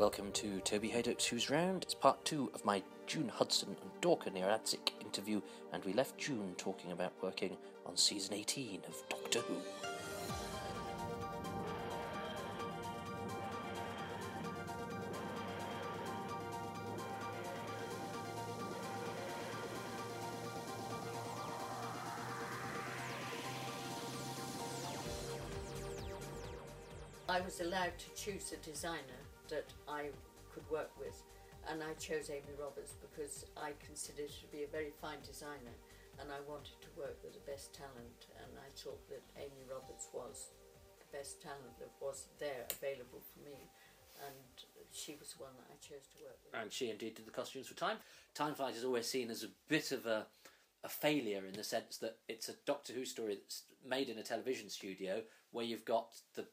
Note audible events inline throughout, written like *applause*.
Welcome to Toby Hadoke's Who's Round. It's part two of my June Hudson and Dorka Nieradzik interview, and we left June talking about working on season 18 of Doctor Who. I was allowed to choose a designer that I could work with, and I chose Amy Roberts because I considered her to be a very fine designer, and I wanted to work with the best talent, and I thought that Amy Roberts was the best talent that was there available for me, and she was the one that I chose to work with. And she indeed did the costumes for Time. Time Flight is always seen as a bit of a a failure in the sense that it's a Doctor Who story that's made in a television studio where you've got the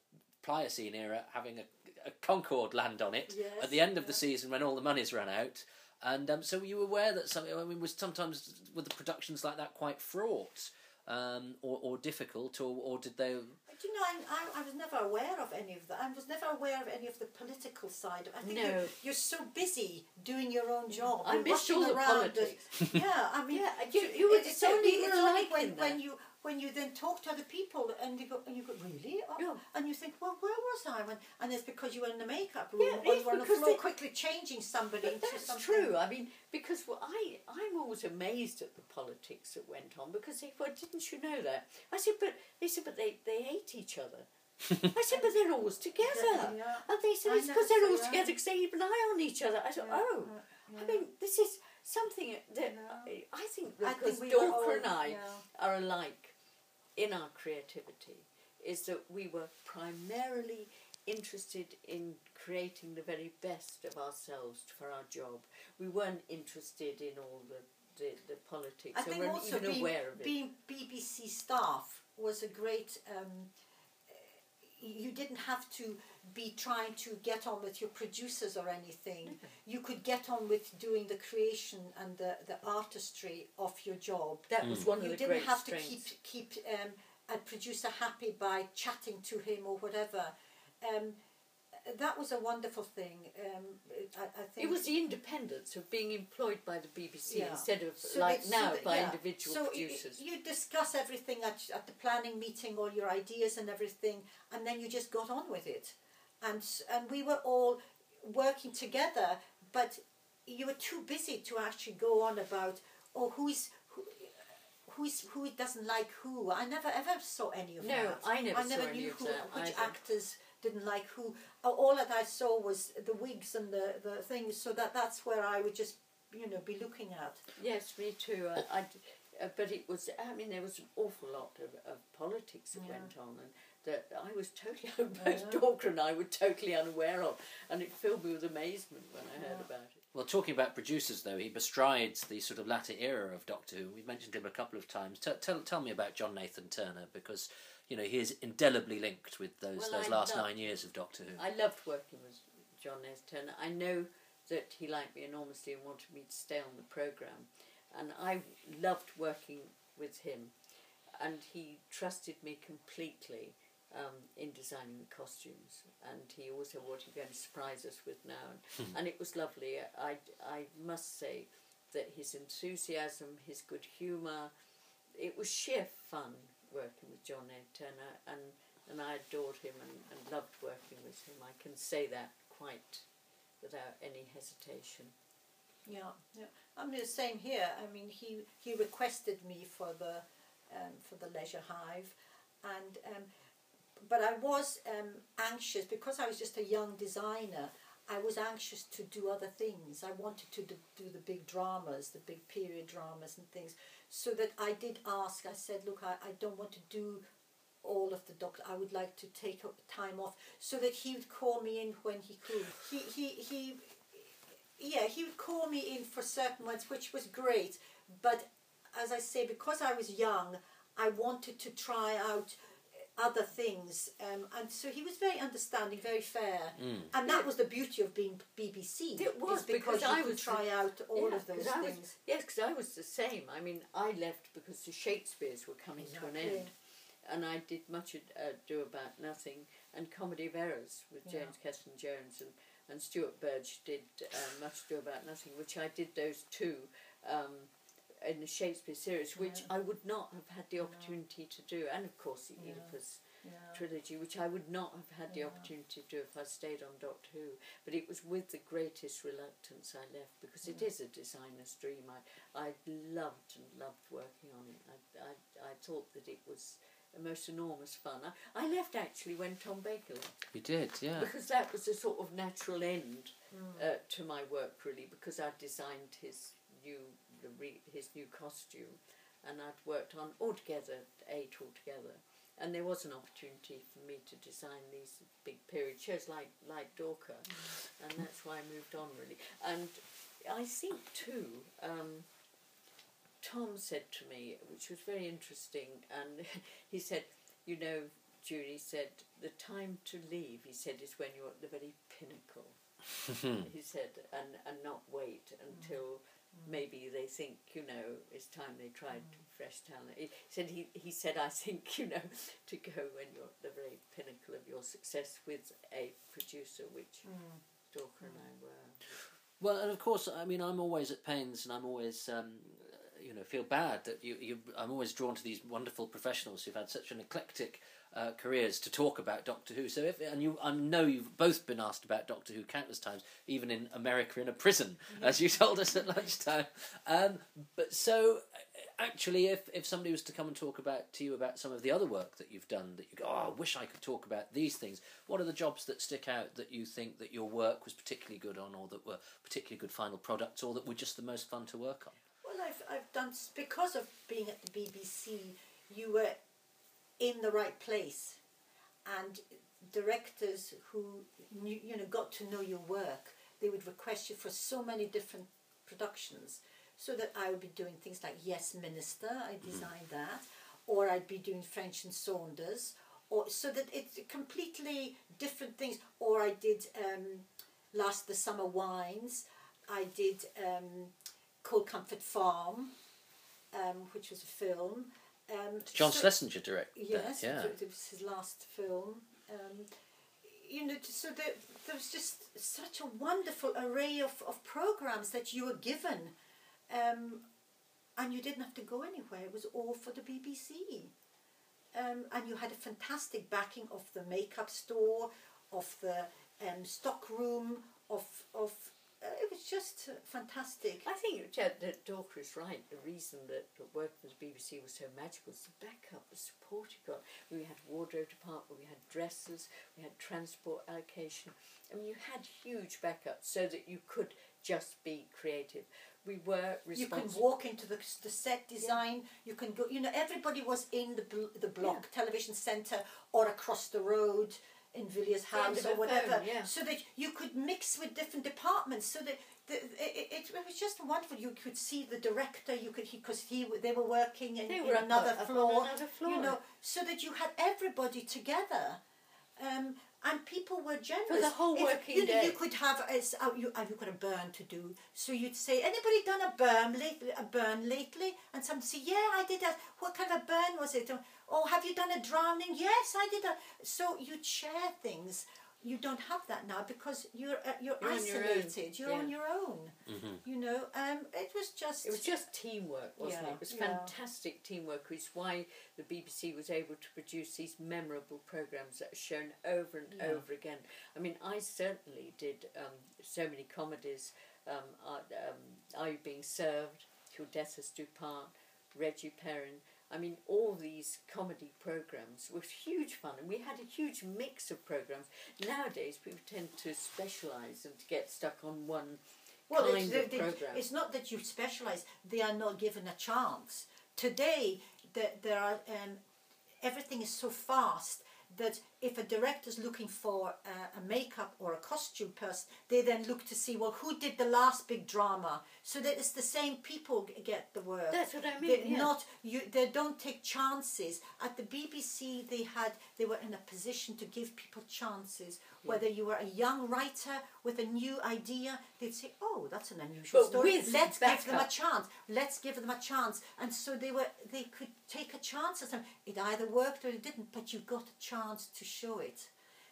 Pliocene era having a, a Concorde land on it Yes, at the end of the season when all the money's run out. And um, so were you aware that some, I mean, was sometimes were the productions like that quite fraught um, or, or difficult, or, or did they? Do you know, I, I, I was never aware of any of that. I was never aware of any of the political side. I think No. you're, you're so busy doing your own job. I You're missed all the around and- politics. yeah, I mean, *laughs* Yeah, you- you were it's so only, it's only like when, when you when you then talk to other people and you go and you go really, Oh," Yeah. and you think, well, where was I? When, and it's because you were in the makeup room Yeah, or you were on the floor they- quickly changing somebody into That's something. true. I mean, because well, I I'm always amazed at the politics that went on because they well, didn't you know that? I said, but they said, but they they hate each other. I said, but they're always *laughs* together. Yeah. And they said it's because they're so always yeah. together because they keep an eye on each other. I said, oh, I mean, this is something that. I, I think I because think we Dorka all- and I yeah. are alike in our creativity is that we were primarily interested in creating the very best of ourselves for our job. We weren't interested in all the, the, the politics I think weren't also even being, aware of it. being BBC staff was a great. Um, you didn't have to be trying to get on with your producers or anything. You could get on with doing the creation and the, the artistry of your job. that was one of you didn't great have strengths. to keep keep um, a producer happy by chatting to him or whatever. Um, that was a wonderful thing. Um, I, I think It was the independence of being employed by the BBC Yeah. instead of So like that- so now that- by yeah. individual so y- producers. You, discuss everything at, at the planning meeting, all your ideas and everything, and then you just got on with it. And and we were all working together, but you were too busy to actually go on about oh who's who. Who's, who doesn't like who? I never ever saw any of No, that. I never I never knew who, which either. actors didn't like who. All that I saw was the wigs and the, the things. So that that's where I would just you know be looking at. Yes, me too. I, I uh, but it was, I mean, there was an awful lot of, of politics that Yeah. went on and that I was totally, *laughs* both Dorka and I were totally unaware of. And it filled me with amazement when I heard Yeah. about it. Well, talking about producers, though, he bestrides the sort of latter era of Doctor Who. We've mentioned him a couple of times. Tell, tell, tell me about John Nathan Turner, because you know he is indelibly linked with those Well, those I last love- nine years of Doctor Who. I loved working with John Nathan Turner. I know that he liked me enormously and wanted me to stay on the programme. And I loved working with him. And he trusted me completely um, in designing the costumes. And he also what he's going to surprise us with now. And, and it was lovely. I, I must say that his enthusiasm, his good humour, it was sheer fun working with John Ed Turner, and, and I adored him and, and loved working with him. I can say that quite without any hesitation. Yeah, yeah. I mean the same here. I mean he he requested me for the um, for the leisure hive, and um, but I was um, anxious because I was just a young designer. I was anxious to do other things. I wanted to do, the big dramas, the big period dramas and things. So that I did ask. I said, look, I, I don't want to do all of the doctor. I would like to take up time off so that he would call me in when he could. He he he yeah, he would call me in for certain ones, which was great. But as I say, because I was young, I wanted to try out other things, um, and so he was very understanding, very fair, and that was the beauty of being BBC. It was, because because you I could was try the- out all Yeah, of those things. Was, yes, because I was the same. I mean, I left because the Shakespeares were coming to an end. And I did much ado about nothing and Comedy of Errors with Yeah. James Cellan Jones. And and Stuart Burge did um, Much Ado About Nothing, which I did those two um, in the Shakespeare series, which Yeah. I would not have had the opportunity to do, and of course the Yeah. Oedipus Yeah. trilogy, which I would not have had the Yeah. opportunity to do if I stayed on Doctor Who. But it was with the greatest reluctance I left because it Yeah. is a designer's dream. I, I loved and loved working on it. I, I, I thought that it was the most enormous fun. I, I left actually when Tom Baker left You did, yeah. because that was a sort of natural end Mm. uh, to my work really because I designed his new the re, his new costume and I'd worked on altogether eight altogether. And there was an opportunity for me to design these big period shows like like Dorka. *laughs* And that's why I moved on really. And I think too um, Tom said to me which was very interesting and *laughs* he said you know Judy said the time to leave he said is when you're at the very pinnacle. *laughs* He said, and, and not wait until maybe they think, you know, it's time they tried fresh talent. He said, he, he said, I think, *laughs* you know, to go when you're at the very pinnacle of your success with a producer, which Mm. Dorka and I were. Well, and of course, I mean, I'm always at pains, and I'm always, um, you know, feel bad that you, you. I'm always drawn to these wonderful professionals who've had such an eclectic uh, careers to talk about Doctor Who. So, if and you, I know you've both been asked about Doctor Who countless times, even in America in a prison, as you *laughs* told us at lunchtime. Um, but so, uh, actually, if if somebody was to come and talk about to you about some of the other work that you've done, that you go, oh, I wish I could talk about these things. What are the jobs that stick out that you think that your work was particularly good on, or that were particularly good final products, or that were just the most fun to work on? I've, I've done, because of being at the BBC, you were in the right place. And directors who knew, you know, got to know your work, they would request you for so many different productions. So that I would be doing things like Yes Minister, I designed that, or I'd be doing French and Saunders, or so that it's completely different things. Or I did um, Last the Summer Wines, I did um, Cold Comfort Farm, um, which was a film. Um, John so- Schlesinger directed Yes, that, yeah. it was his last film. Um, you know, so there, there was just such a wonderful array of, of programs that you were given, um, and you didn't have to go anywhere. It was all for the BBC. Um, and you had a fantastic backing of the makeup store, of the um, stock room, of of it was just uh, fantastic. I think that, Dorka is right. The reason that the work with the BBC was so magical was the backup, the support you got. We had wardrobe department, we had dresses, we had transport allocation. I mean, you had huge backup so that you could just be creative. We were You can walk into the, the set design. You can go. You know, everybody was in the bl- the block television centre or across the road in Villiers House or whatever, phone, yeah. so that you could mix with different departments. So that the, it, it, it was just wonderful. You could see the director. You could because he, they were working in, They were up another floor. another floor. You know, so that you had everybody together. Um, and people were generous. the whole If, working you, day. You could have uh, as oh, uh, you have you got a burn to do. So you'd say, anybody done a burn lately? A burn lately? And some say, yeah, I did that. What kind of burn was it? Oh, have you done a drowning? Yes, I did that. So you'd share things. You don't have that now because you're uh, you're, You're on your isolated. You're on your own. You know, um, it was just. It was just teamwork, wasn't Yeah, it? It was yeah. fantastic teamwork, which is why the BBC was able to produce these memorable programmes that are shown over and Yeah. over again. I mean, I certainly did um, so many comedies. Um, uh, um, Are You Being Served? Till Death Us Do Part, Reggie Perrin. I mean, all these comedy programmes was huge fun, and we had a huge mix of programmes. Nowadays, people tend to specialise and to get stuck on one Well, kind it's, of they- programme. it's not that you specialise; they are not given a chance. Today, the, there are um, everything is so fast that if a director's looking for a, a makeup or a costume person, they then look to see well who did the last big drama, so that it's the same people get the work. That's what I mean. They yeah. not you. They don't take chances. At the BBC, they had they were in a position to give people chances. Whether you were a young writer with a new idea, they'd say, "Oh, that's an unusual But story. Let's give them a chance. Let's give them a chance." And so they were they could take a chance at them. It either worked or it didn't, but you got a chance to show it.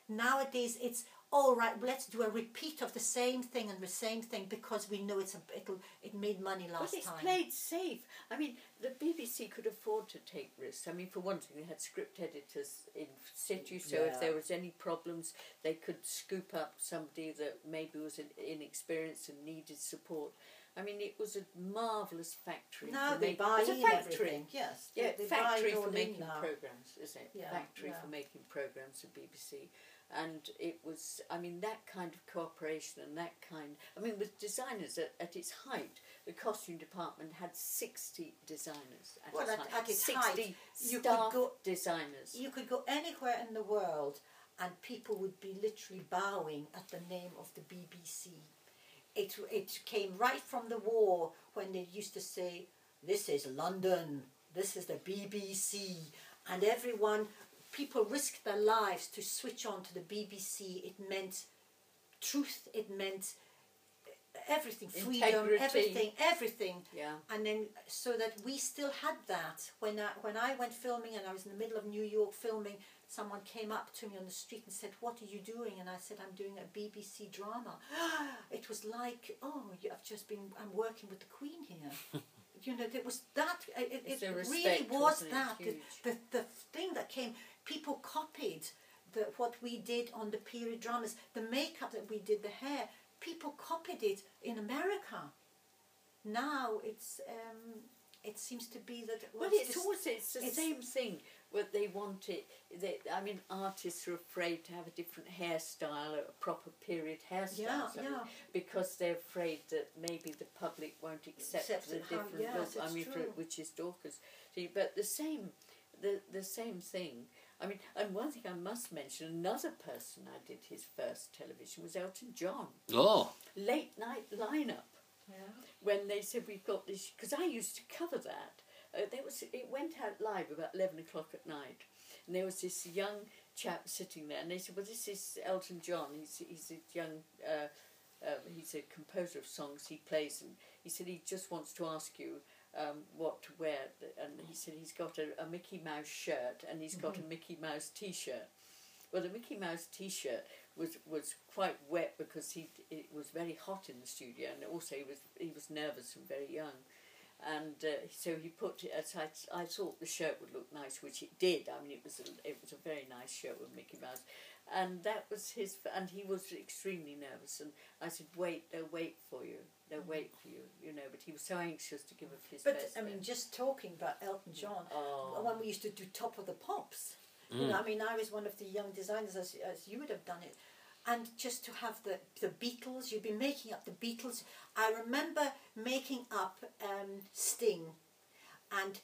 Nowadays, it's all right, let's do a repeat of the same thing and the same thing because we know it's a, it'll it made money last time. but it's time. played safe. I mean, the BBC could afford to take risks. I mean, for one thing, they had script editors in situ, so Yeah. if there was any problems, they could scoop up somebody that maybe was inexperienced and needed support. I mean, it was a marvellous factory. now they buy it's a factory. everything. Yes, Yeah, they factory for making programs, isn't it? Yeah, factory yeah. for making programs at BBC, and it was. I mean, that kind of cooperation and that kind. I mean, with designers at, at its height, the costume department had sixty designers. At Well, its at- height. at its sixty height, you could go- designers. You could go anywhere in the world and people would be literally bowing at the name of the BBC. It, it came right from the war when they used to say, This is London, this is the BBC, and everyone, people risked their lives to switch on to the BBC. It meant truth, it meant everything, freedom, Integrity. everything, everything. Yeah. and then so that we still had that. When I, when I went filming and I was in the middle of New York filming someone came up to me on the street and said what are you doing? And I said I'm doing a BBC drama. *gasps* It was like oh I've just been I'm working with the Queen here. *laughs* You know it was that it, it, It's it a really was that. The, the, the thing that came people copied the, what we did on the period dramas the makeup that we did the hair people copied it in America now it's um, it seems to be that Well, it's this- always it's the it's- same thing. What they want it. They, I mean, artists are afraid to have a different hairstyle, a proper period hairstyle, Yeah, I mean, yeah. because they're afraid that maybe the public won't accept, Accept the how- different yes, look. I mean, for, which is Dorcas. See, but the same, the the same thing. I mean, and one thing I must mention, another person I did his first television was Elton John. Oh, Late night lineup yeah. when they said we've got this because I used to cover that. Uh, there was it went out live about eleven o'clock at night, and there was this young chap sitting there, and they said, "Well, this is Elton John. He's he's a young." Uh, uh, he's a composer of songs. He plays, and he said he just wants to ask you um, what to wear. And he said he's got a, a Mickey Mouse shirt and he's got a Mickey Mouse T-shirt. Well, the Mickey Mouse T-shirt was was quite wet because he it was very hot in the studio, and also he was he was nervous and very young, and uh, so he put it aside. I thought the shirt would look nice, which it did. I mean, it was a, it was a very nice shirt with Mickey Mouse, and that was his. And he was extremely nervous, and I said, "Wait, they'll wait for you. They'll mm-hmm. wait for you." You know, but he was so anxious to give up his. But best I mean, there. just talking about Elton mm. John, Oh. when we used to do Top of the Pops, you mm. know, I mean, I was one of the young designers as, as you would have done it, and just to have the the Beatles, you'd be making up the Beatles. I remember making up um, Sting, and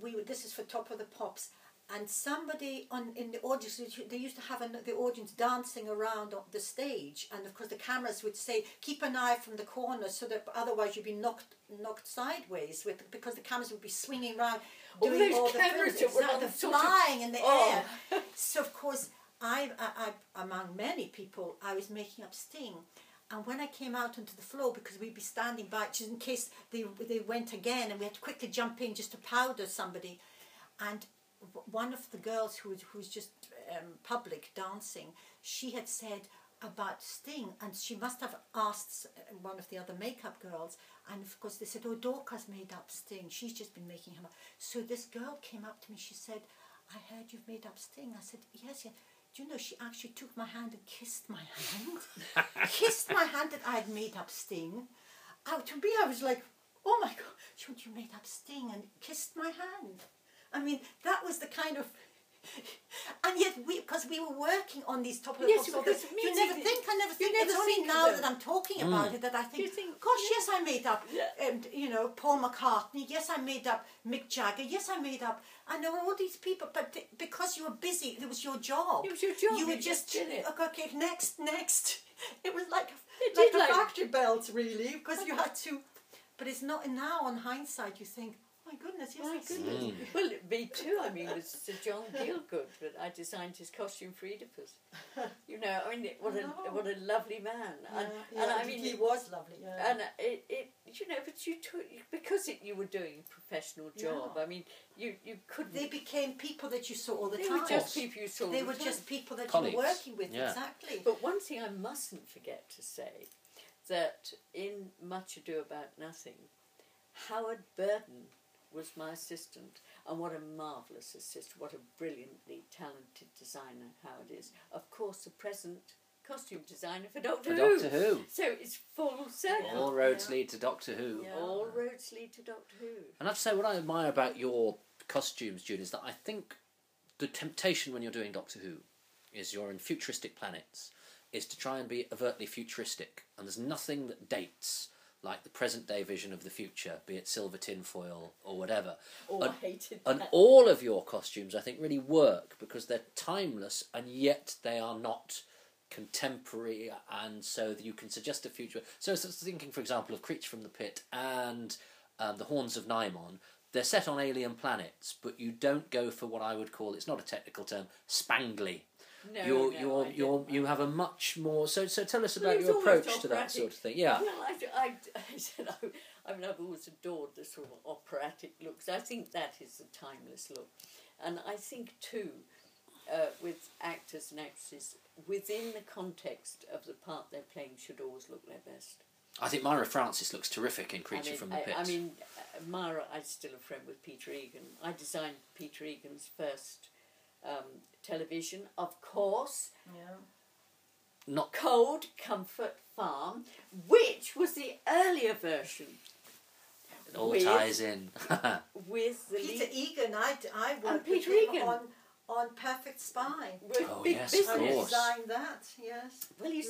we would, this is for Top of the Pops. And somebody on in the audience, they used to have an, the audience dancing around the stage, and of course the cameras would say, "Keep an eye from the corner, so that otherwise you'd be knocked knocked sideways with because the cameras would be swinging around, All doing those all the cameras filming, that were now on they're flying in the Oh. air. *laughs* So of course, I, I, I among many people, I was making up Sting. And when I came out onto the floor, because we'd be standing by, just in case they they went again, and we had to quickly jump in just to powder somebody, and one of the girls who was, who was just um, public dancing, she had said about Sting, and she must have asked uh, one of the other makeup girls, and of course they said, "Oh, Dorcas made up Sting. She's just been making him up." So this girl came up to me. She said, "I heard you've made up Sting." I said, "Yes, yes." Do you know she actually took my hand and kissed my hand, *laughs* kissed my hand that I had made up Sting. Oh, to me, I was like, "Oh my God!" She went, "You made up Sting," and kissed my hand. I mean, that was the kind of. And yet, we because we were working on these top of the Yes, because you never think. I never think. never it's only think now that I'm talking about it that I think. You think, Gosh, yes, I made up. Yeah. Um, you know, Paul McCartney. Yes, I made up Mick Jagger. Yes, I made up. I know all these people, but th- because you were busy, it was your job. It was your job, You were just did it. okay. Next, next. *laughs* It was like It like a like- factory belt, really, because you had to. But it's not now. On hindsight, you think, my goodness, yes, My I see goodness. it. Well, me too. I mean, it's Sir John Gielgud, but I designed his costume for Oedipus. You know, I mean, what a oh, what a lovely man. And, Yeah, and I mean, he was lovely. Yeah. and it, it you know, but you took because it, you were doing a professional job. Yeah. I mean, you you couldn't. They became people that you saw all the they time. were just people you saw. all They the were time. just people that Colleagues. you were working with. Yeah. Exactly. But one thing I mustn't forget to say that in Much Ado About Nothing, Howard Burton was my assistant, and what a marvellous assistant, what a brilliantly talented designer Howard is. Of course, the present costume designer for Doctor For Who. Doctor Who. So it's full circle. All roads lead to Doctor Who. Yeah. All roads lead to Doctor Who. And I have to say, what I admire about your costumes, June, is that I think the temptation when you're doing Doctor Who is you're in futuristic planets, is to try and be overtly futuristic. And there's nothing that dates like the present day vision of the future, be it silver tinfoil or whatever. Oh, And- I hated And all of your costumes, I think, really work because they're timeless and yet they are not contemporary, and so that you can suggest a future. So, was thinking, for example, of Creature from the Pit and um, the Horns of Nimon. They're set on alien planets, but you don't go for what I would call it's not a technical term spangly. No, you're no, you're I you're you have a much more. So so tell us about your approach to that sort of thing. Yeah. Well, I, I, *laughs* I said I, I mean I've always adored the sort of operatic looks. I think that is a timeless look, and I think too, uh, with actors and actresses within the context of the part they're playing should always look their best. I think Myra Frances looks terrific in Creature I mean, from the I, Pit. I mean, uh, Myra, I'm still a friend with Peter Egan. I designed Peter Egan's first um, television, of course, yeah. not Cold Comfort Farm, which was the earlier version it all with- ties in. *laughs* with the Peter lead Egan, I, I worked Peter with him Egan. on, on Perfect Spy. with Oh, big yes, business. I course. designed that, yes. Well, you see,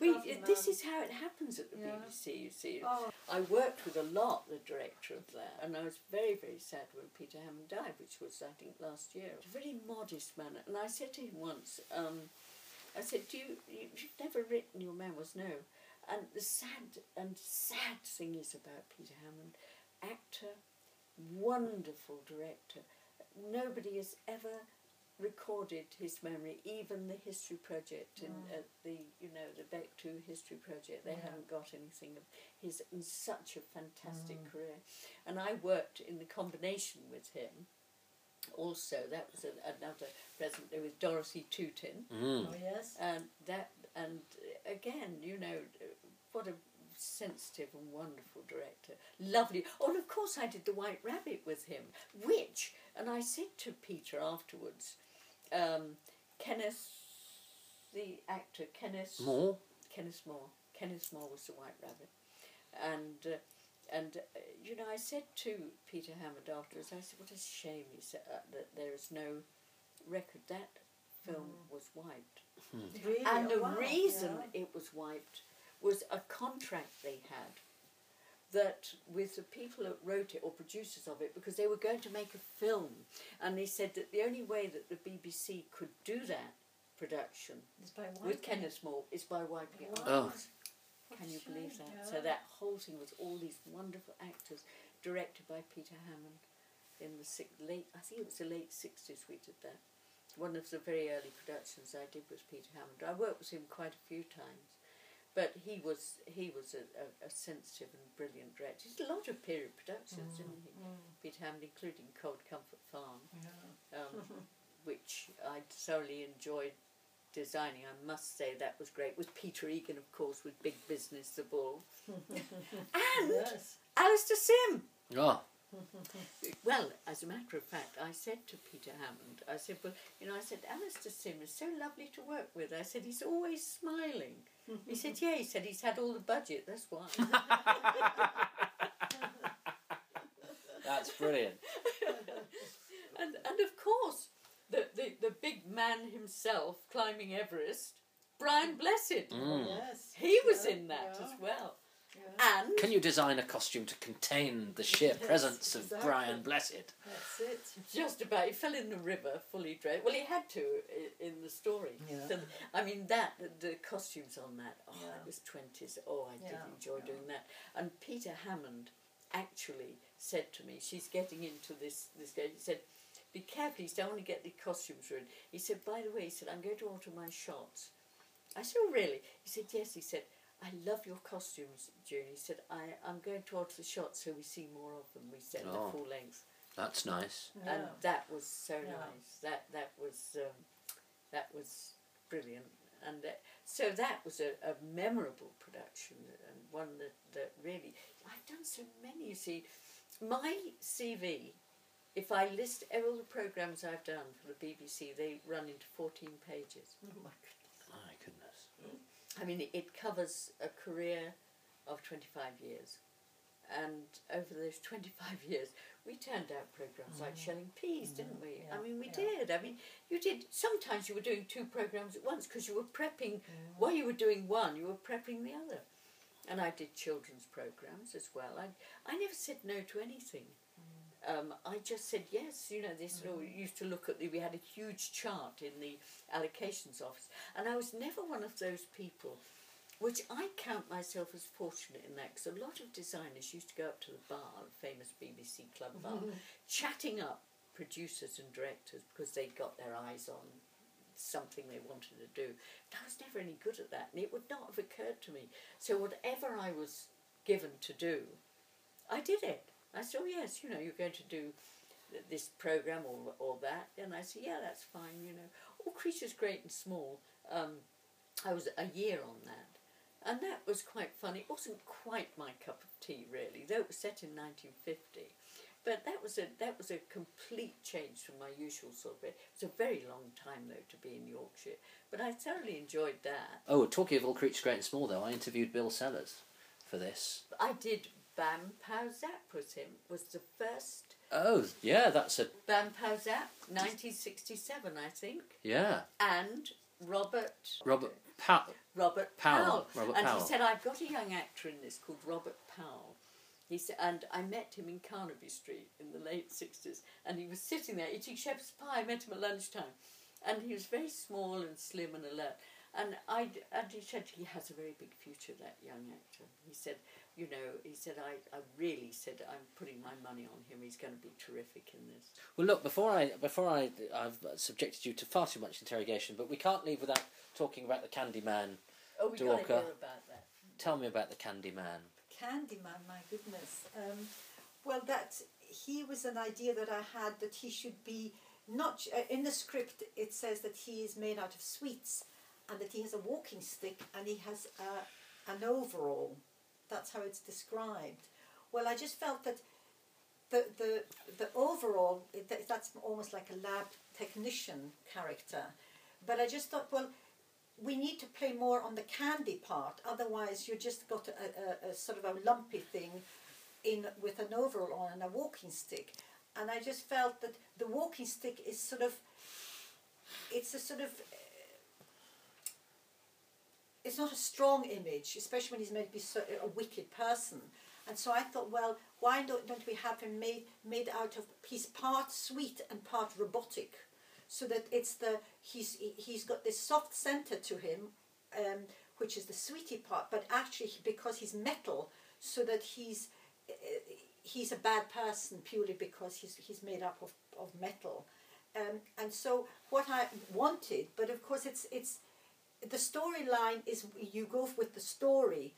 we, lovely this man. is how it happens at the Yeah. BBC. You see, Oh, I worked with a lot the director of that, and I was very, very sad when Peter Hammond died, which was I think last year. A very modest man, and I said to him once, um, I said, "Do you, you you've never written your memoirs, no?" And the sad and sad thing is about Peter Hammond, actor, wonderful director. Nobody has ever recorded his memory, even the History Project in Mm. at the you know the BECTU History Project. They Yeah. haven't got anything of his in such a fantastic Mm. career, and I worked in the combination with him. Also, that was a, another present there with Dorothy Tutin, Mm. oh yes. and that and again, you know, uh, what a sensitive and wonderful director. Lovely. Oh, and of course, I did the White Rabbit with him, which, and I said to Peter afterwards, um, Kenneth, the actor Kenneth More. Kenneth More. Kenneth More was the White Rabbit, and uh, and uh, you know I said to Peter Hammond afterwards, I said, "What a shame," he said, uh, "that there is no record. That film was wiped, Really? and the Oh, wow, reason yeah. it was wiped was a contract they had." That with the people that wrote it or producers of it, because they were going to make a film, and they said that the only way that the BBC could do that production It's by with Kenneth More is by wiping it out. Oh. What Can a you believe that? yeah. So that whole thing was all these wonderful actors, directed by Peter Hammond in the six, late. I think it was the late sixties. We did that. One of the very early productions I did was Peter Hammond. I worked with him quite a few times, but he was he was a, a, a sensitive and brilliant director. He did a lot of period productions, didn't he? Mm, mm. Peter Hammond, including Cold Comfort Farm, Yeah. um, *laughs* which I thoroughly enjoyed designing. I must say that was great. With Peter Egan, of course, with Big Business, the Bull, *laughs* and Yes. Alastair Sim. Oh, Well, as a matter of fact, I said to Peter Hammond, I said, well, you know, I said, Alastair Sim is so lovely to work with. I said, he's always smiling. He said, yeah, he said, he's had all the budget, that's why. *laughs* that's brilliant. and, and of course, the, the, the big man himself climbing Everest, Brian Blessed. Mm. Yes. He was Yeah, in that yeah, as well. Yeah. And Can you design a costume to contain the sheer Yes, presence of exactly. Brian Blessed? That's it. just about, he fell in the river fully dressed. Well, he had to in the story. Yeah. So, I mean, that, the costumes on that, oh, Yeah. it was 20s. Oh, I did enjoy yeah. doing that. And Peter Hammond actually said to me, she's getting into this, this game, he said, be careful, he said, I want to get the costumes ruined. He said, by the way, he said, I'm going to alter my shots. I said, oh, really? He said, yes. He said, I love your costumes, June. He said, I, I'm going to alter the shots so we see more of them. We said Oh. the full length. That's nice. And that was so Yeah. nice. That that was um, that was brilliant. And uh, so that was a, a memorable production and one that, that really I've done so many. You see, my CV. If I list all the programs I've done for the BBC, they run into fourteen pages. Oh my *laughs* goodness. I mean, it, covers a career of 25 years. And over those 25 years, we turned out programs like mm. Shelling Peas, didn't mm. we? I mean, we yeah. did. I mean, you did. Sometimes you were doing two programs at once because you were prepping, while you were doing one, you were prepping the other. And I did children's programs as well. I, I never said no to anything. Um, I just said yes. You know, this we used to look at the. We had a huge chart in the allocations office, and I was never one of those people, which I count myself as fortunate in that, because a lot of designers used to go up to the bar, the famous BBC Club *laughs* bar, chatting up producers and directors because they'd got their eyes on something they wanted to do. But I was never any good at that, and it would not have occurred to me. So whatever I was given to do, I did it. I said, oh yes, you know, you're going to do this program or or that, and I said, yeah, that's fine. You know, all creatures great and small. Um, I was a year on that, and that was quite fun. It wasn't quite my cup of tea, really, though it was set in 1950. But that was a that was a complete change from my usual sort of. It was a very long time though to be in Yorkshire, but I thoroughly enjoyed that. Oh, talking of all creatures great and small, though, I interviewed Bill Sellars for this. I did Bam Pow Zap was him was the first Oh, yeah, that's a Bam Pow Zap 1967 I think, yeah. and Robert Robert Pow. Robert Powell, Powell. Robert and Powell. he said, I've got a young actor in this called Robert Powell. He said, and I met him in Carnaby Street in the late 60s, and he was sitting there eating shepherd's pie. I met him at lunchtime, and he was very small and slim and alert. And I and he said he has a very big future. That young actor. He said, you know, he said I, I really said I'm putting my money on him. He's going to be terrific in this. Well, look, before I before I I've subjected you to far too much interrogation, but we can't leave without talking about the Candyman. Oh, we got to hear about that. Tell me about the Candyman. Candyman, my goodness. Um, well, that he was an idea that I had that he should be not uh, in the script. It says that he is made out of sweets, and that he has a walking stick and he has uh, an overall. That's how it's described. Well, I just felt that the the the overall that's almost like a lab technician character, but I just thought, well, we need to play more on the candy part. Otherwise, you just got a, a, a sort of a lumpy thing in with an overall on and a walking stick. And I just felt that the walking stick is sort of, it's a sort of, it's not a strong image, especially when he's meant to be so, a wicked person. And so I thought, well, why don't, don't we have him made made out of he's part sweet and part robotic, so that it's the he's he- he's got this soft center to him, um, which is the sweetie part, but actually because he's metal, so that he's uh, he's a bad person purely because he's he's made up of, of metal, um, and so what I wanted, but of course it's it's the storyline is you go with the story.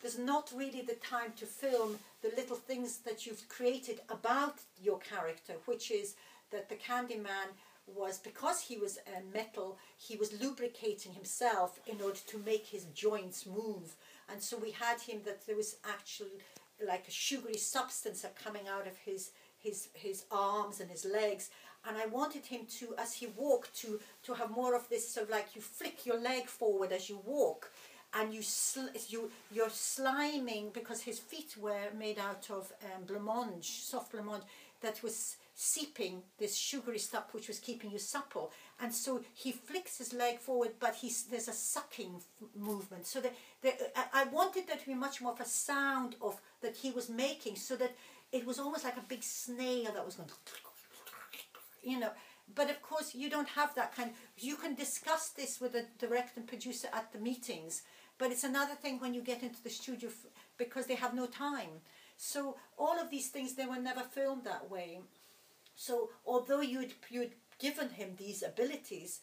There's not really the time to film the little things that you've created about your character, which is that the Candyman was because he was uh, metal, he was lubricating himself in order to make his joints move, and so we had him that there was actually like a sugary substance coming out of his his his arms and his legs and I wanted him to as he walked to to have more of this sort of like you flick your leg forward as you walk and you sl- you you're sliming because his feet were made out of um, blancmange, soft blancmange that was seeping this sugary stuff which was keeping you supple. And so he flicks his leg forward but he's there's a sucking movement. So that, I wanted there to be much more of a sound of that he was making so that it was almost like a big snail that was going you know but of course you don't have that kind you can discuss this with the director and producer at the meetings but it's another thing when you get into the studio because they have no time so all of these things they were never filmed that way so although you'd you'd given him these abilities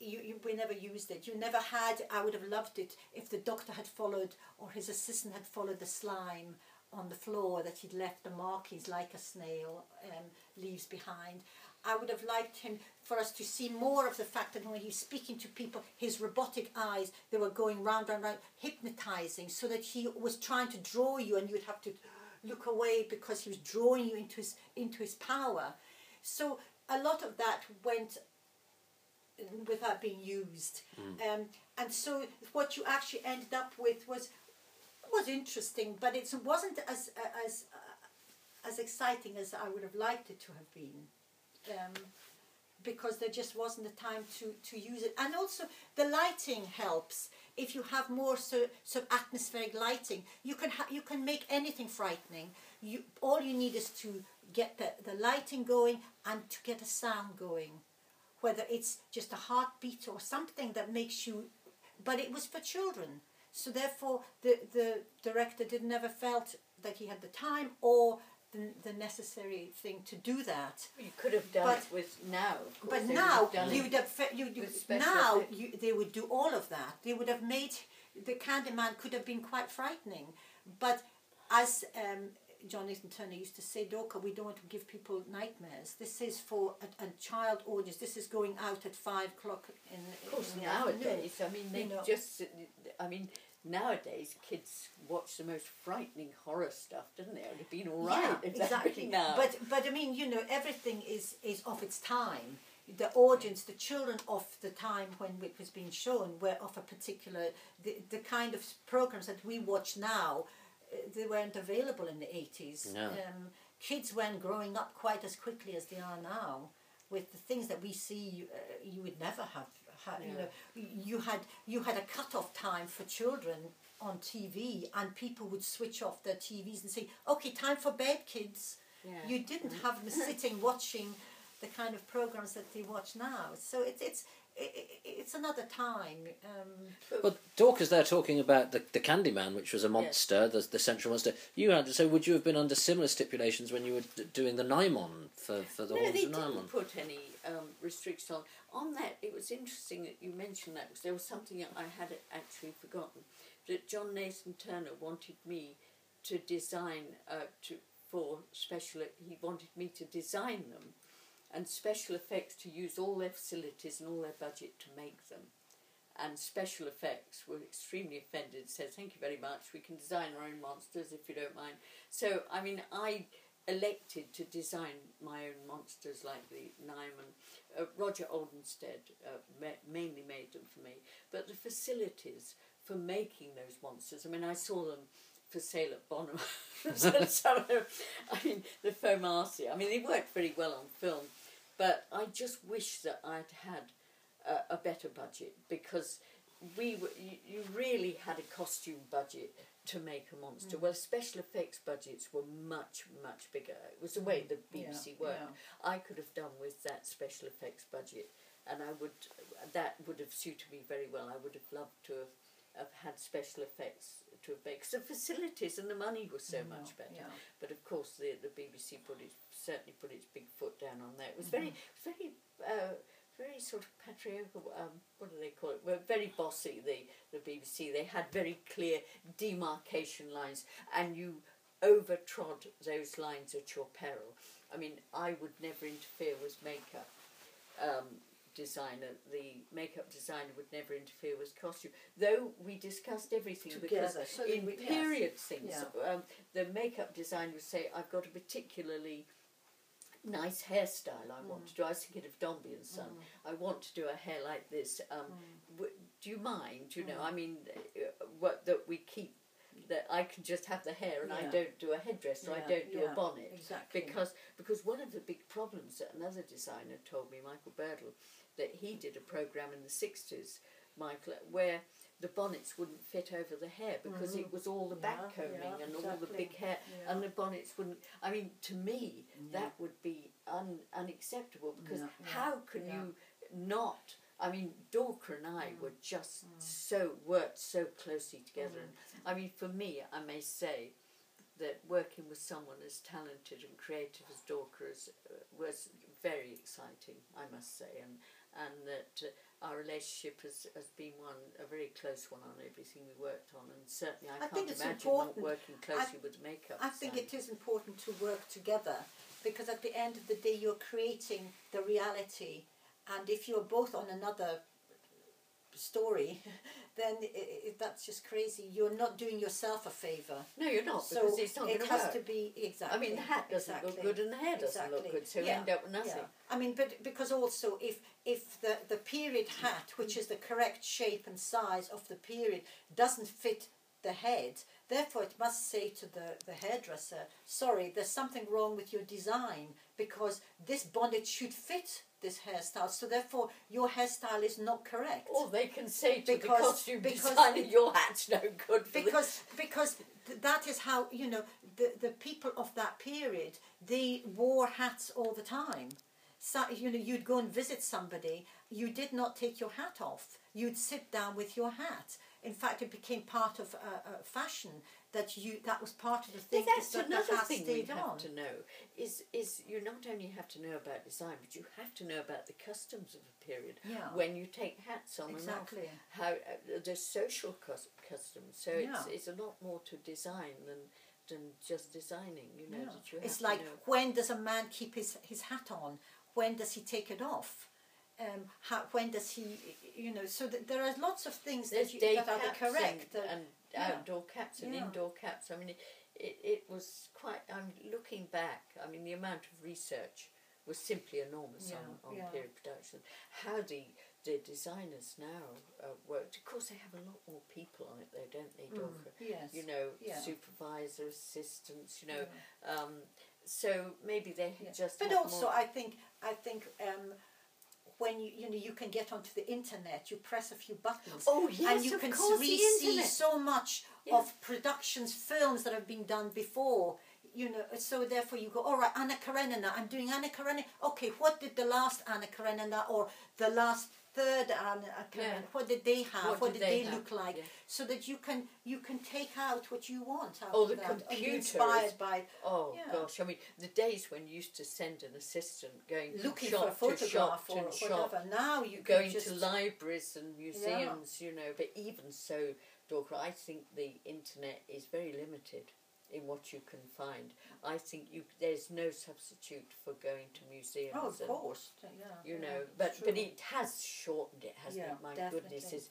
you, you we never used it. You never had. I would have loved it if the doctor had followed or his assistant had followed the slime on the floor that he'd left the markings like a snail um, leaves behind. I would have liked him for us to see more of the fact that when he's speaking to people, his robotic eyes they were going round and round, hypnotizing, so that he was trying to draw you, and you would have to look away because he was drawing you into his into his power. So a lot of that went without being used, um, and so what you actually ended up with was was interesting, but it wasn't as as as exciting as I would have liked it to have been. Um, because there just wasn't the time to, to use it. And also, the lighting helps. If you have more so, so atmospheric lighting, you can you can make anything frightening. You all you need is to get the, the lighting going and to get a sound going, whether it's just a heartbeat or something that makes you. But it was for children, so therefore the the director did never felt that he had the time or the, the necessary thing to do that. You could have done But- it with now. But now you would have you, you now you, they would do all of that. They would have made the Candyman could have been quite frightening, but as um, John Nathan Turner used to say, Dorka, we don't want to give people nightmares. This is for a, a child audience. This is going out at five o'clock in, Of course, in the afternoon. nowadays, I mean, they you know. just, I mean, nowadays kids watch the most frightening horror stuff, don't they? It would have been all right *laughs* Yeah, exactly. now. But but I mean, you know, everything is is of its time. The audience, the children of the time when it was being shown, were of a particular the the kind of programs that we watch now. uh, They weren't available in the eighties. No. Um, kids weren't growing up quite as quickly as they are now. With the things that we see, uh, you would never have. You know, you had you had a cut-off time for children on TV, and people would switch off their TVs and say, "Okay, time for bed, kids." You didn't have them sitting watching the kind of programs that they watch now. So it's it's it's another time. Um, Well, Dorcas there talking about the, the Candyman, which was a monster, the, the central monster. You had so would you have been under similar stipulations when you were d- doing the Nimon for, for the no, Horns they of Nimon? didn't put any um, restrictions on. On that, it was interesting that you mentioned that because there was something I had actually forgotten. That John Nathan Turner wanted me to design uh, to for special. He wanted me to design them, and special effects to use all their facilities and all their budget to make them. And special effects were extremely offended. Said, "Thank you very much. We can design our own monsters if you don't mind." So, I mean, I elected to design my own monsters like the Nimon. Uh, Roger Oldenstead uh, ma- mainly made them for me, but the facilities for making those monsters. I mean, I saw them for sale at Bonham. *laughs* So some of them, I mean, the Foamasi. I mean, they worked very well on film, but I just wish that I'd had a, a better budget because we were, you, you really had a costume budget to make a monster. Mm. Well, special effects budgets were much, much bigger. It was the way the BBC Yeah, worked. yeah. I could have done with that special effects budget, and I would that would have suited me very well. I would have loved to have, have had special effects to have made because the facilities and the money was so much better. yeah. But of course, the the BBC put it certainly put its big foot down on that. It was very very. Uh, very sort of patriarchal, um, what do they call it? Well, very bossy, the, the BBC. They had very clear demarcation lines, and you overtrod those lines at your peril. I mean, I would never interfere with makeup um, designer. The makeup designer would never interfere with costume, though we discussed everything Together, because so in we- yes. period things, Yeah. um, the makeup designer would say, "I've got a particularly." Nice hairstyle I Mm. want to do. I was thinking of Dombey and Son. I want to do a hair like this. Um, Mm. w- do you mind? You know, I mean, uh, what that we keep that I can just have the hair and I don't do a headdress or I don't do yeah, a bonnet exactly. because because one of the big problems that another designer told me, Michael Birdle, that he did a program in the sixties, Michael, where the bonnets wouldn't fit over the hair because it was all the back Mm-hmm. Combing yeah, and all the big hair Yeah. and the bonnets wouldn't. I mean, to me, that would be un, unacceptable because Yeah, yeah, how can yeah. you not? I mean, Dorka and I Mm. were just so worked so closely together, and I mean, for me, I may say that working with someone as talented and creative as Dorka is, uh, was very exciting, I must say, and and that uh, our relationship has, has been one a very close one on everything we worked on, and certainly I, I can't think it's imagine important. not working closely with makeup. I think it design. important to work together because at the end of the day you're creating the reality and if you're both on another story *laughs* then i i that's just crazy you're not doing yourself a favor No, you're not so because it's not it has work. to be exactly I mean, the hat doesn't look good and the hair doesn't look good, so you Yeah, end up with nothing. Yeah. I mean, but because also if if the the period hat, which is the correct shape and size of the period, doesn't fit the head, therefore it must say to the the hairdresser, sorry, there's something wrong with your design because this bonnet should fit this hairstyle. So therefore your hairstyle is not correct. Or they can say to Because- the costume because designer, your hat's no good for this." because because th- that is how you know the the people of that period they wore hats all the time so you know you'd go and visit somebody you did not take your hat off you'd sit down with your hat in fact it became part of uh, uh, fashion that you that was part of the thing But that's that another the hat thing we have on to know is is you not only have to know about design, but you have to know about the customs of a period. Yeah. When you take hats on Exactly. and off, how uh, the social cus- customs. So it's Yeah. it's a lot more to design than than just designing. You know Yeah. that you It's like when does a man keep his, his hat on? When does he take it off? Um, how, when does he, you know, so that there are lots of things There's that, you, that are correct. and, and yeah. Outdoor caps and Yeah. indoor caps. I mean, it, it, it was quite. I'm looking back. I mean, the amount of research was simply enormous Yeah, on, on yeah. period production. How the the designers now uh, worked. Of course, they have a lot more people on it, though, don't they, Mm, yes. You know, Yeah. supervisor, assistants. You know, um, so maybe they just. But also, more, I think, I think um, when you, you know, you can get onto the internet, you press a few buttons. Oh yes, and you of can course, see so much of productions, films that have been done before. You know, so therefore you go, all right, Anna Karenina, I'm doing Anna Karenina. Okay, what did the last Anna Karenina or the last third Karenina, uh, Yeah. what did they have? What What, did they they, look like? Yeah. So that you can you can take out what you want out Oh, of the that. computer inspired is- by Oh Yeah. gosh! I mean, the days when you used to send an assistant going looking from for a shop to shop or to shop, whatever. Now you going just to libraries and museums, you know. But even so, Dorka, I think the internet is very limited in what you can find. I think you there's no substitute for going to museums. Oh, of and, course. Yeah. You yeah, know, but true. but it has shortened it, hasn't Yeah, it? My definitely. goodness, is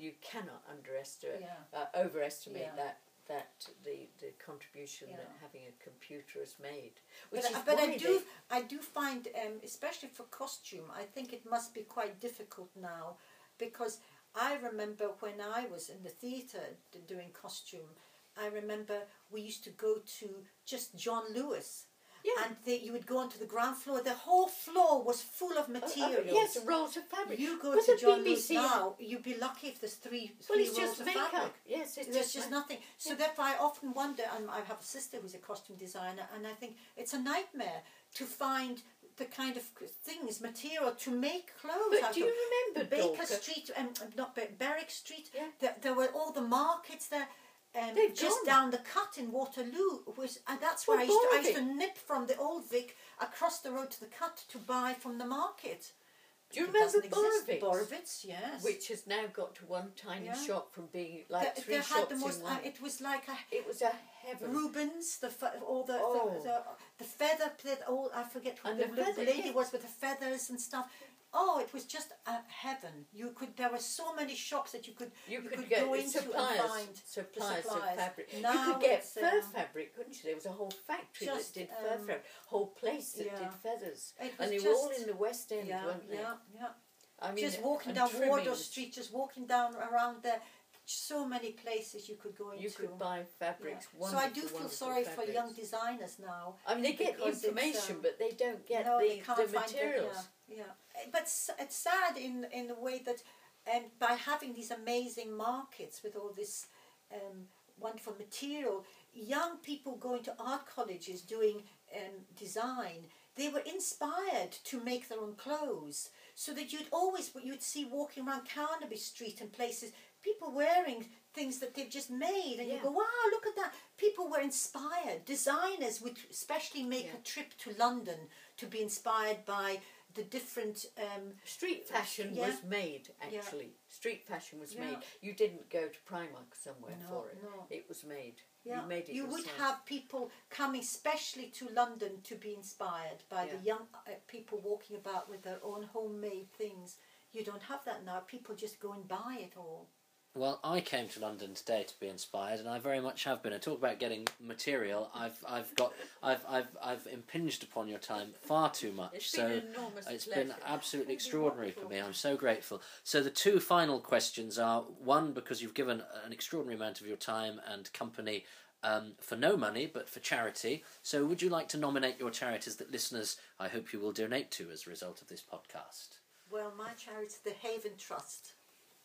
you cannot underestimate Yeah. uh, overestimate Yeah. that that the the contribution that having a computer has made. Which But, is I- but I do I do find um, especially for costume I think it must be quite difficult now because I remember when I was in the theatre doing costume I remember we used to go to just John Lewis Yeah. and they, you would go onto the ground floor the whole floor was full of Uh, uh, materials yes, rolls of fabric. you go But to John Lewis now you'd be lucky if there's three Well, it's rolls just of makeup. fabric Yes, it's there's just, just nothing. So therefore, I often wonder, and I have a sister who's a costume designer, and I think it's a nightmare to find the kind of things, material to make clothes But do you remember Baker Dorka? Street, um, not Ber- Berwick Street. Yeah. There, there were all the markets there. Um, just gone. down the cut in Waterloo was, and that's Well, where I used, to, I used to nip from the old Vic across the road to the cut to buy from the market. Do you It remember. Borovick? Borovick, yes. Which has now got to one tiny Yeah. shop from being like They- three shops had the most. in Uh, one. it was like a it was a heaven. Rubens, the all the, Oh. the, the the feather plate, all I forget who the, the lady was with the feathers and stuff. Oh, it was just a heaven. You could there were so many shops that you could You, you could, could go into and suppliers, find suppliers, suppliers. of fabric. you could get fur um, fabric, couldn't you? There was a whole factory just, that did fur um, fabric, whole place that yeah. did feathers, and they were all in the West End, yeah, weren't they? yeah, yeah. I mean, just walking and down Wardour. Street, just walking down around there. So many places you could go into. You could buy Yeah. fabrics. So I do feel sorry for young designers now I mean, they get the information, um, but they don't get no, the, the materials. yeah, yeah. But it's sad in in the way that, um, by having these amazing markets with all this um, wonderful material, young people going to art colleges doing um, design, they were inspired to make their own clothes. So that you'd always you'd see walking around Carnaby Street and places people wearing things that they've just made, and you go, wow, look at that. People were inspired. Designers would especially make Yeah. a trip to London to be inspired by the different. Um, Street fashion Yeah. was made Yeah. actually. Street fashion was Yeah. made. You didn't go to Primark somewhere No, for it. no. It was made. yeah, You made it you would have people coming especially to London to be inspired by the young uh, people walking about with their own homemade things. You don't have that now. People just go and buy it all. Well, I came to London today to be inspired, and I very much have been. I talk about getting material. I've, I've got, I've, I've, I've impinged upon your time far too much. It's so been an enormous it's pleasure. been absolutely It's been absolutely extraordinary for me. I'm so grateful. So the two final questions are: one, because you've given an extraordinary amount of your time and company. Um, for no money, but for charity. So, would you like to nominate your charities that listeners, I hope you will donate to as a result of this podcast? Well, my charity, the Haven Trust.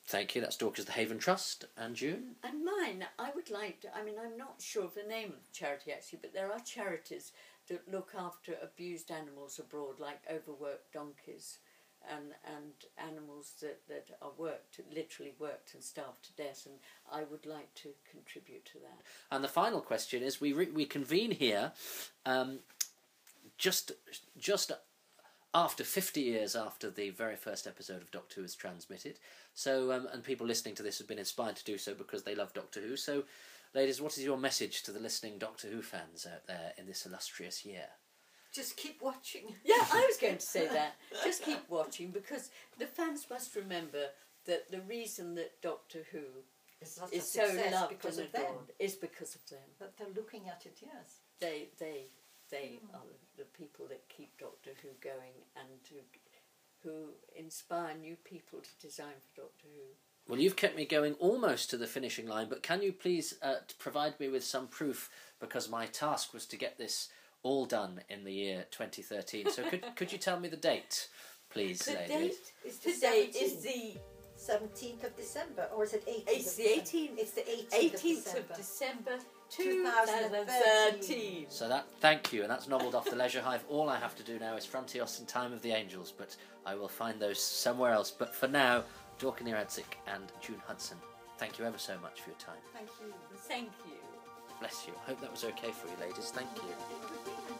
Thank you. That's Dorka's the Haven Trust and June. And mine, I would like to, I mean, I'm not sure of the name of the charity actually, but there are charities that look after abused animals abroad, like overworked donkeys and, and animals that, that are worked, literally worked and starved to death. And I would like to contribute to that. And the final question is: we re- we convene here, um, just just after fifty years after the very first episode of Doctor Who was transmitted. So, um, and people listening to this have been inspired to do so because they love Doctor Who. So, ladies, what is your message to the listening Doctor Who fans out there in this illustrious year? Just keep watching. *laughs* Yeah, I was going to say that. Just keep watching because the fans must remember that the reason that Doctor Who is It's such is so loved because of them. adored is because of them. That they're looking at it, yes. They they they are the people that keep Doctor Who going and who who inspire new people to design for Doctor Who. Well, you've kept me going almost to the finishing line, but can you please uh, provide me with some proof? Because my task was to get this all done in the year 2013. So could could you tell me the date, please, The ladies? date It's the today 17th. is the 17th of December, or is it 18th? It's the 18th. It's the 18th, of December. of December 2013. 2013. So that thank you, and that's novelled off the Leisure Hive. *laughs* All I have to do now is Frontios and Time of the Angels, but I will find those somewhere else. But for now, Dorka Nieradzik and June Hudson, thank you ever so much for your time. Thank you. Thank you. Bless you. I hope that was okay for you, ladies. Thank you. *laughs*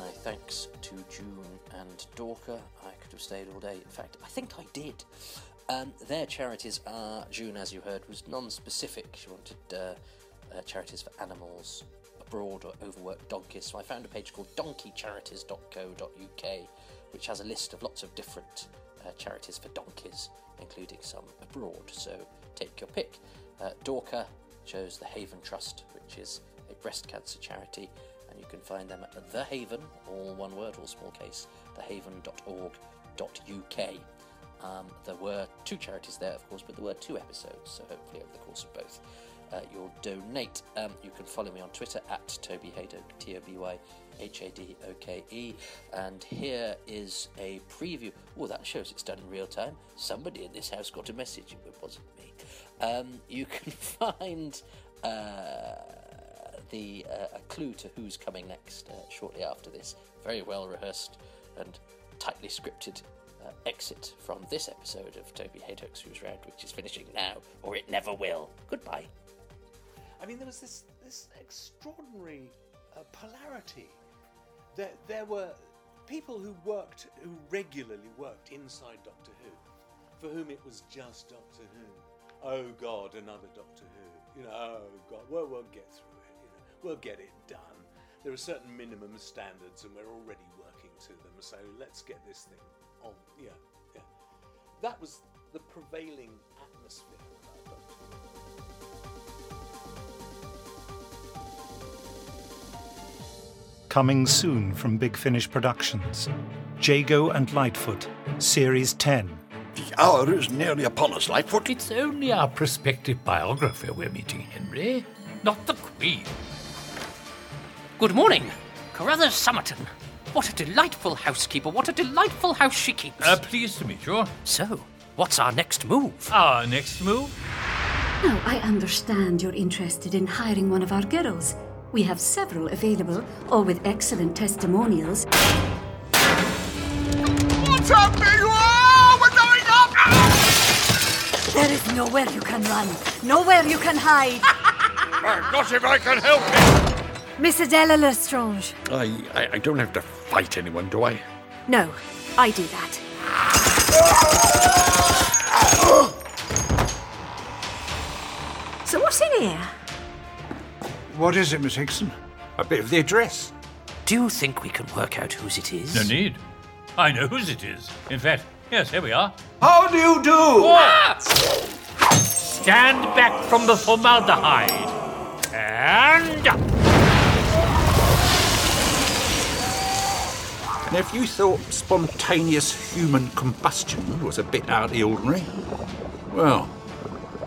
My thanks to June and Dorka. I could have stayed all day. In fact, I think I did. Um, their charities are, June, as you heard, was non specific. She wanted uh, uh, charities for animals abroad or overworked donkeys. So I found a page called donkeycharities.co.uk, which has a list of lots of different uh, charities for donkeys, including some abroad. So take your pick. Uh, Dorka chose the Haven Trust, which is a breast cancer charity, you can find them at The Haven, all one word, all small case, thehaven.org.uk. Um, there were two charities there, of course, but there were two episodes, so hopefully over the course of both uh, you'll donate. Um, you can follow me on Twitter at Toby Hadoke, T O B Y H A D O K E. And here is a preview. Oh, that shows it's done in real time. Somebody in this house got a message, it wasn't me. Um, you can *laughs* find. Uh, the uh, a clue to who's coming next uh, shortly after this very well rehearsed and tightly scripted uh, exit from this episode of Toby Hadoke's Who's Round, which is finishing now, or it never will. Goodbye. I mean, there was this this extraordinary uh, polarity. There, there were people who worked, who regularly worked inside Doctor Who, for whom it was just Doctor Who. Oh God, another Doctor Who. You know, oh God, well, we'll get through we'll get it done. There are certain minimum standards, and we're already working to them. So let's get this thing on. Yeah, yeah. That was the prevailing atmosphere about Doctor Who. Coming soon from Big Finish Productions Jago and Lightfoot, Series 10. The hour is nearly upon us, Lightfoot. It's only our prospective biographer we're meeting, Henry, not the Queen. Good morning, Carruthers Somerton. What a delightful housekeeper, what a delightful house she keeps. Uh, pleased to meet you. so, what's our next move? Our next move? Now, I understand you're interested in hiring one of our girls. We have several available, all with excellent testimonials. What's happening? Oh, we're going up! There is nowhere you can run, nowhere you can hide. *laughs* not if I can help it. Miss Adela Lestrange. I, I, I don't have to fight anyone, do I? No, I do that. So what's in here? What is it, Miss Hickson? A bit of the address. Do you think we can work out whose it is? No need. I know whose it is. In fact, yes, here we are. How do you do? Ah! Stand back from the formaldehyde. And. And if you thought spontaneous human combustion was a bit out of the ordinary, well,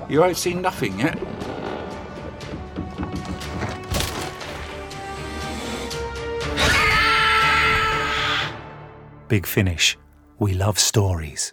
you ain't seen nothing yet. Big Finish. We love stories.